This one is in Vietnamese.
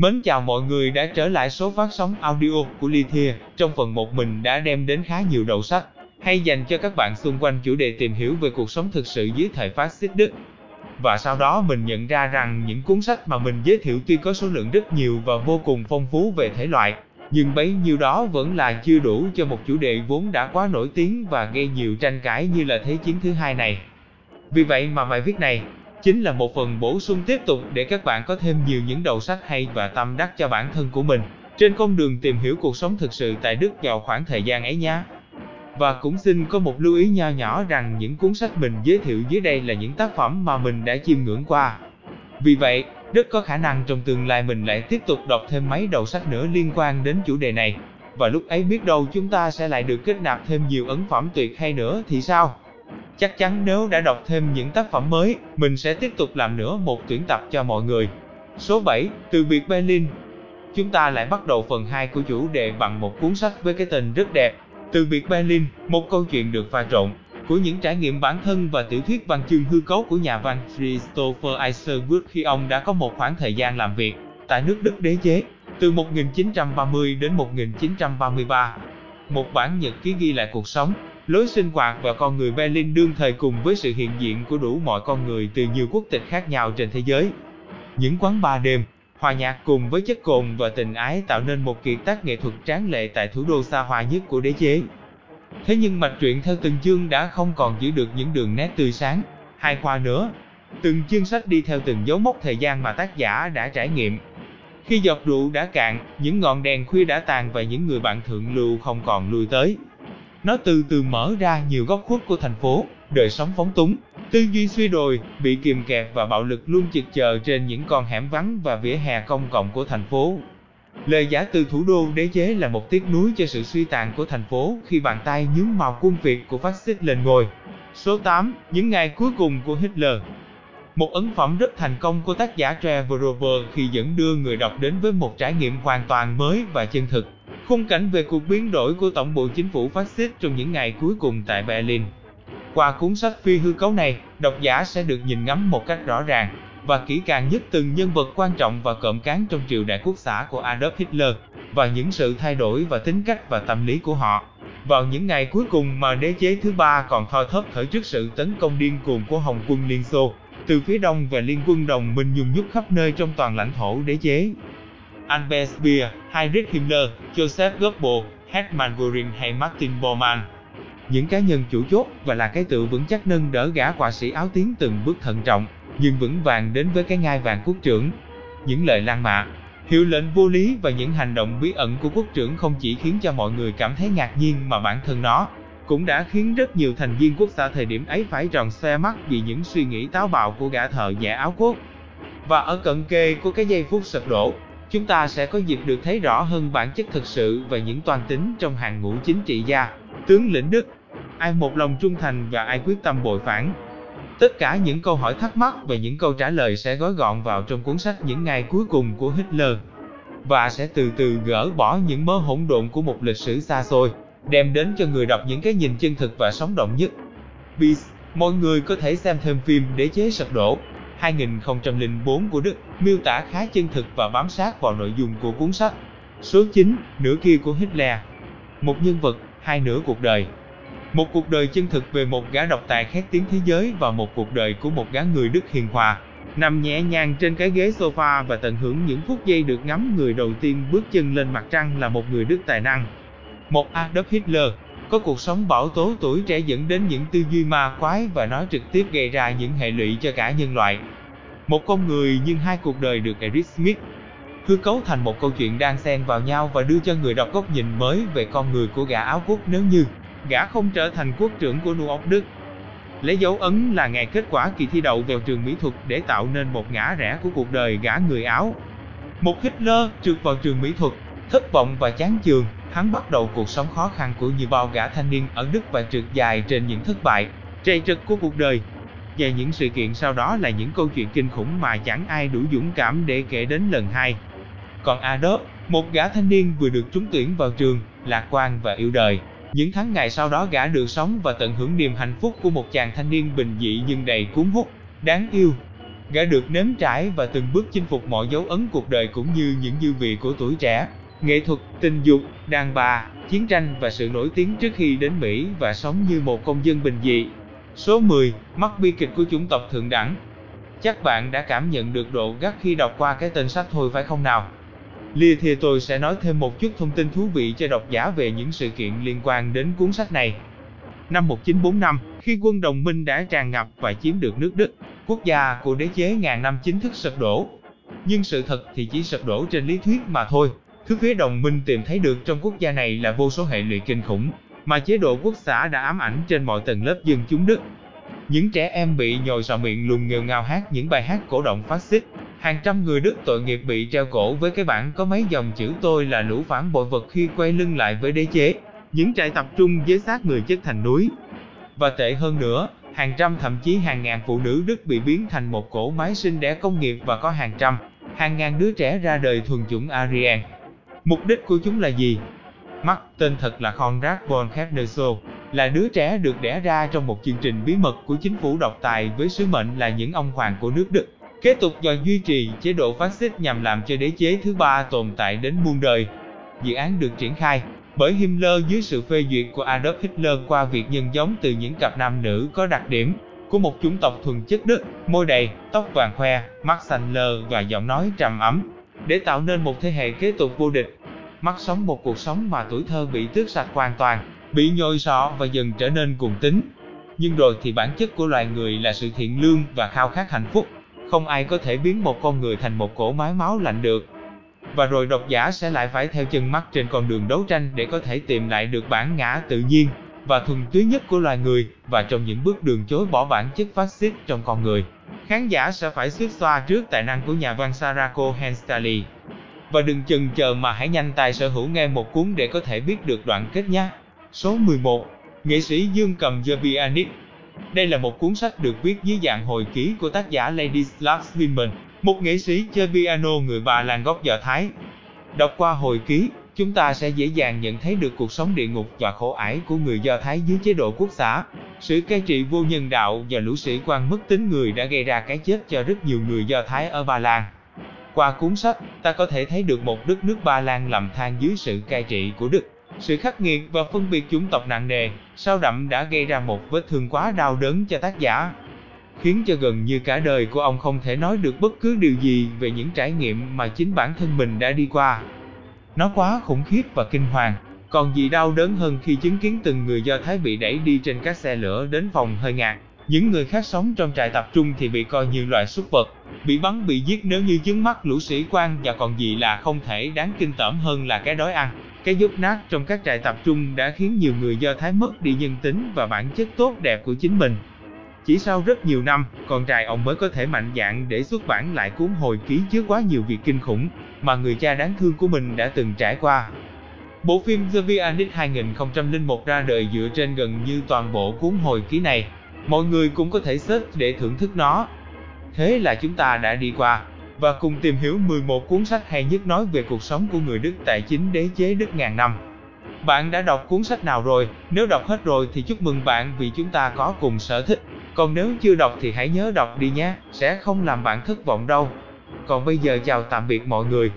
Mến chào mọi người đã trở lại số phát sóng audio của Lithia. Trong phần một mình đã đem đến khá nhiều đầu sách hay dành cho các bạn xung quanh chủ đề tìm hiểu về cuộc sống thực sự dưới thời phát xít Đức. Và sau đó mình nhận ra rằng những cuốn sách mà mình giới thiệu tuy có số lượng rất nhiều và vô cùng phong phú về thể loại, nhưng bấy nhiêu đó vẫn là chưa đủ cho một chủ đề vốn đã quá nổi tiếng và gây nhiều tranh cãi như là Thế chiến thứ hai này. Vì vậy mà bài viết này chính là một phần bổ sung tiếp tục để các bạn có thêm nhiều những đầu sách hay và tâm đắc cho bản thân của mình trên con đường tìm hiểu cuộc sống thực sự tại Đức vào khoảng thời gian ấy nhé. Và cũng xin có một lưu ý nho nhỏ rằng những cuốn sách mình giới thiệu dưới đây là những tác phẩm mà mình đã chiêm ngưỡng qua. Vì vậy, rất có khả năng trong tương lai mình lại tiếp tục đọc thêm mấy đầu sách nữa liên quan đến chủ đề này. Và lúc ấy biết đâu chúng ta sẽ lại được kết nạp thêm nhiều ấn phẩm tuyệt hay nữa thì sao? Chắc chắn nếu đã đọc thêm những tác phẩm mới, mình sẽ tiếp tục làm nữa một tuyển tập cho mọi người. Số 7, Từ biệt Berlin. Chúng ta lại bắt đầu phần 2 của chủ đề bằng một cuốn sách với cái tên rất đẹp. Từ biệt Berlin, một câu chuyện được pha trộn của những trải nghiệm bản thân và tiểu thuyết văn chương hư cấu của nhà văn Christopher Isherwood khi ông đã có một khoảng thời gian làm việc tại nước Đức đế chế, từ 1930 đến 1933. Một bản nhật ký ghi lại cuộc sống, lối sinh hoạt và con người Berlin đương thời cùng với sự hiện diện của đủ mọi con người từ nhiều quốc tịch khác nhau trên thế giới. Những quán bar đêm, hòa nhạc cùng với chất cồn và tình ái tạo nên một kiệt tác nghệ thuật tráng lệ tại thủ đô xa hoa nhất của đế chế. Thế nhưng mạch truyện theo từng chương đã không còn giữ được những đường nét tươi sáng, hai khoa nữa. Từng chương sách đi theo từng dấu mốc thời gian mà tác giả đã trải nghiệm. Khi giọt rượu đã cạn, những ngọn đèn khuya đã tàn và những người bạn thượng lưu không còn lui tới. Nó từ từ mở ra nhiều góc khuất của thành phố, đời sống phóng túng, tư duy suy đồi, bị kìm kẹp và bạo lực luôn trực chờ trên những con hẻm vắng và vỉa hè công cộng của thành phố. Lời giả từ thủ đô đế chế là một tiếc nuối cho sự suy tàn của thành phố khi bàn tay nhúng màu quân Việt của phát xít lên ngôi. Số 8. Những ngày cuối cùng của Hitler Một ấn phẩm rất thành công của tác giả Trevor Rover khi dẫn đưa người đọc đến với một trải nghiệm hoàn toàn mới và chân thực. Khung cảnh về cuộc biến đổi của tổng bộ chính phủ phát xít trong những ngày cuối cùng tại Berlin. Qua cuốn sách phi hư cấu này, độc giả sẽ được nhìn ngắm một cách rõ ràng và kỹ càng nhất từng nhân vật quan trọng và cộm cán trong triều đại quốc xã của Adolf Hitler và những sự thay đổi và tính cách và tâm lý của họ. Vào những ngày cuối cùng mà đế chế thứ ba còn thoi thóp thở trước sự tấn công điên cuồng của Hồng quân Liên Xô, từ phía đông và liên quân đồng minh nhung nhúc khắp nơi trong toàn lãnh thổ đế chế. Albert Speer, Heinrich Himmler, Joseph Goebbels, Hermann Göring hay Martin Bormann. Những cá nhân chủ chốt và là cái tự vững chắc nâng đỡ gã họa sĩ áo tiếng từng bước thận trọng, nhưng vững vàng đến với cái ngai vàng quốc trưởng. Những lời lan mạ, hiệu lệnh vô lý và những hành động bí ẩn của quốc trưởng không chỉ khiến cho mọi người cảm thấy ngạc nhiên mà bản thân nó cũng đã khiến rất nhiều thành viên quốc xã thời điểm ấy phải tròn xe mắt vì những suy nghĩ táo bạo của gã thợ nhẹ áo quốc. Và ở cận kề của cái giây phút sập đổ, chúng ta sẽ có dịp được thấy rõ hơn bản chất thực sự và những toàn tính trong hàng ngũ chính trị gia, tướng lĩnh Đức. Ai một lòng trung thành và ai quyết tâm bội phản. Tất cả những câu hỏi thắc mắc và những câu trả lời sẽ gói gọn vào trong cuốn sách những ngày cuối cùng của Hitler. Và sẽ từ từ gỡ bỏ những mớ hỗn độn của một lịch sử xa xôi, đem đến cho người đọc những cái nhìn chân thực và sống động nhất. Peace, mọi người có thể xem thêm phim Đế chế sập đổ 2004 của Đức, miêu tả khá chân thực và bám sát vào nội dung của cuốn sách. Số 9, nửa kia của Hitler. Một nhân vật, hai nửa cuộc đời. Một cuộc đời chân thực về một gã độc tài khét tiếng thế giới và một cuộc đời của một gã người Đức hiền hòa, nằm nhẹ nhàng trên cái ghế sofa và tận hưởng những phút giây được ngắm người đầu tiên bước chân lên mặt trăng là một người Đức tài năng. Một Adolf Hitler, có cuộc sống bảo tố tuổi trẻ dẫn đến những tư duy ma quái và nó trực tiếp gây ra những hệ lụy cho cả nhân loại. Một con người nhưng hai cuộc đời được Eric Smith hư cấu thành một câu chuyện đang xen vào nhau và đưa cho người đọc góc nhìn mới về con người của gã áo quốc nếu như gã không trở thành quốc trưởng của Nu Đức. Lấy dấu ấn là ngày kết quả kỳ thi đậu vào trường mỹ thuật để tạo nên một ngã rẽ của cuộc đời gã người Áo. Một Hitler trượt vào trường mỹ thuật, thất vọng và chán chường, hắn bắt đầu cuộc sống khó khăn của như bao gã thanh niên ở Đức và trượt dài trên những thất bại, trầy trật của cuộc đời. Và những sự kiện sau đó là những câu chuyện kinh khủng mà chẳng ai đủ dũng cảm để kể đến lần hai. Còn Adolf, một gã thanh niên vừa được trúng tuyển vào trường, lạc quan và yêu đời, những tháng ngày sau đó gã được sống và tận hưởng niềm hạnh phúc của một chàng thanh niên bình dị nhưng đầy cuốn hút, đáng yêu. Gã được nếm trải và từng bước chinh phục mọi dấu ấn cuộc đời cũng như những dư vị của tuổi trẻ, nghệ thuật, tình dục, đàn bà, chiến tranh và sự nổi tiếng trước khi đến Mỹ và sống như một công dân bình dị. Số 10. Mắt bi kịch của chủng tộc thượng đẳng Chắc bạn đã cảm nhận được độ gắt khi đọc qua cái tên sách thôi phải không nào? Lìa thì tôi sẽ nói thêm một chút thông tin thú vị cho độc giả về những sự kiện liên quan đến cuốn sách này. Năm 1945, khi quân đồng minh đã tràn ngập và chiếm được nước Đức, quốc gia của đế chế ngàn năm chính thức sụp đổ. Nhưng sự thật thì chỉ sụp đổ trên lý thuyết mà thôi. Thứ phía đồng minh tìm thấy được trong quốc gia này là vô số hệ lụy kinh khủng, mà chế độ quốc xã đã ám ảnh trên mọi tầng lớp dân chúng Đức. Những trẻ em bị nhồi sọ miệng lùn nghèo ngào hát những bài hát cổ động phát xít. Hàng trăm người Đức tội nghiệp bị treo cổ với cái bảng có mấy dòng chữ tôi là lũ phản bội vật khi quay lưng lại với đế chế. Những trại tập trung với xác người chất thành núi. Và tệ hơn nữa, hàng trăm thậm chí hàng ngàn phụ nữ Đức bị biến thành một cỗ máy sinh đẻ công nghiệp và có hàng trăm, hàng ngàn đứa trẻ ra đời thuần chủng Aryan. Mục đích của chúng là gì? Mark, tên thật là Konrad von Kepnersol, là đứa trẻ được đẻ ra trong một chương trình bí mật của chính phủ độc tài với sứ mệnh là những ông hoàng của nước Đức. Kế tục do duy trì chế độ phát xít nhằm làm cho đế chế thứ ba tồn tại đến muôn đời. Dự án được triển khai bởi Himmler dưới sự phê duyệt của Adolf Hitler qua việc nhân giống từ những cặp nam nữ có đặc điểm của một chủng tộc thuần chất Đức, môi đầy, tóc vàng khoe, mắt xanh lơ và giọng nói trầm ấm, để tạo nên một thế hệ kế tục vô địch. Mắt sống một cuộc sống mà tuổi thơ bị tước sạch hoàn toàn, bị nhồi sọ và dần trở nên cuồng tín. Nhưng rồi thì bản chất của loài người là sự thiện lương và khao khát hạnh phúc. Không ai có thể biến một con người thành một cỗ máy máu lạnh được. Và rồi độc giả sẽ lại phải theo chân mắt trên con đường đấu tranh để có thể tìm lại được bản ngã tự nhiên và thuần túy nhất của loài người, và trong những bước đường chối bỏ bản chất phát xít trong con người. Khán giả sẽ phải xuyết xoa trước tài năng của nhà văn Sarah Cohen Staley. Và đừng chần chờ mà hãy nhanh tay sở hữu nghe một cuốn để có thể biết được đoạn kết nhé. Số 11. Nghệ sĩ Dương Cầm Jovianic Đây là một cuốn sách được viết dưới dạng hồi ký của tác giả Ladislav Swinburne, một nghệ sĩ chơi piano người bà Lan gốc Do Thái. Đọc qua hồi ký, chúng ta sẽ dễ dàng nhận thấy được cuộc sống địa ngục và khổ ải của người Do Thái dưới chế độ quốc xã, sự cai trị vô nhân đạo và lũ sĩ quan mất tính người đã gây ra cái chết cho rất nhiều người Do Thái ở Ba Lan. Qua cuốn sách, ta có thể thấy được một đất nước Ba Lan lầm than dưới sự cai trị của Đức. Sự khắc nghiệt và phân biệt chủng tộc nặng nề, sao đậm đã gây ra một vết thương quá đau đớn cho tác giả, khiến cho gần như cả đời của ông không thể nói được bất cứ điều gì về những trải nghiệm mà chính bản thân mình đã đi qua. Nó quá khủng khiếp và kinh hoàng, còn gì đau đớn hơn khi chứng kiến từng người Do Thái bị đẩy đi trên các xe lửa đến phòng hơi ngạt. Những người khác sống trong trại tập trung thì bị coi như loại súc vật, bị bắn bị giết nếu như chứng mắt lũ sĩ quan và còn gì là không thể đáng kinh tởm hơn là cái đói ăn. Cái dốt nát trong các trại tập trung đã khiến nhiều người Do Thái mất đi nhân tính và bản chất tốt đẹp của chính mình. Chỉ sau rất nhiều năm, con trai ông mới có thể mạnh dạn để xuất bản lại cuốn hồi ký chứa quá nhiều việc kinh khủng mà người cha đáng thương của mình đã từng trải qua. Bộ phim The Pianist 2001 ra đời dựa trên gần như toàn bộ cuốn hồi ký này. Mọi người cũng có thể search để thưởng thức nó. Thế là chúng ta đã đi qua và cùng tìm hiểu 11 cuốn sách hay nhất nói về cuộc sống của người Đức tại chính đế chế Đức ngàn năm. Bạn đã đọc cuốn sách nào rồi? Nếu đọc hết rồi thì chúc mừng bạn vì chúng ta có cùng sở thích. Còn nếu chưa đọc thì hãy nhớ đọc đi nhé, sẽ không làm bạn thất vọng đâu. Còn bây giờ chào tạm biệt mọi người.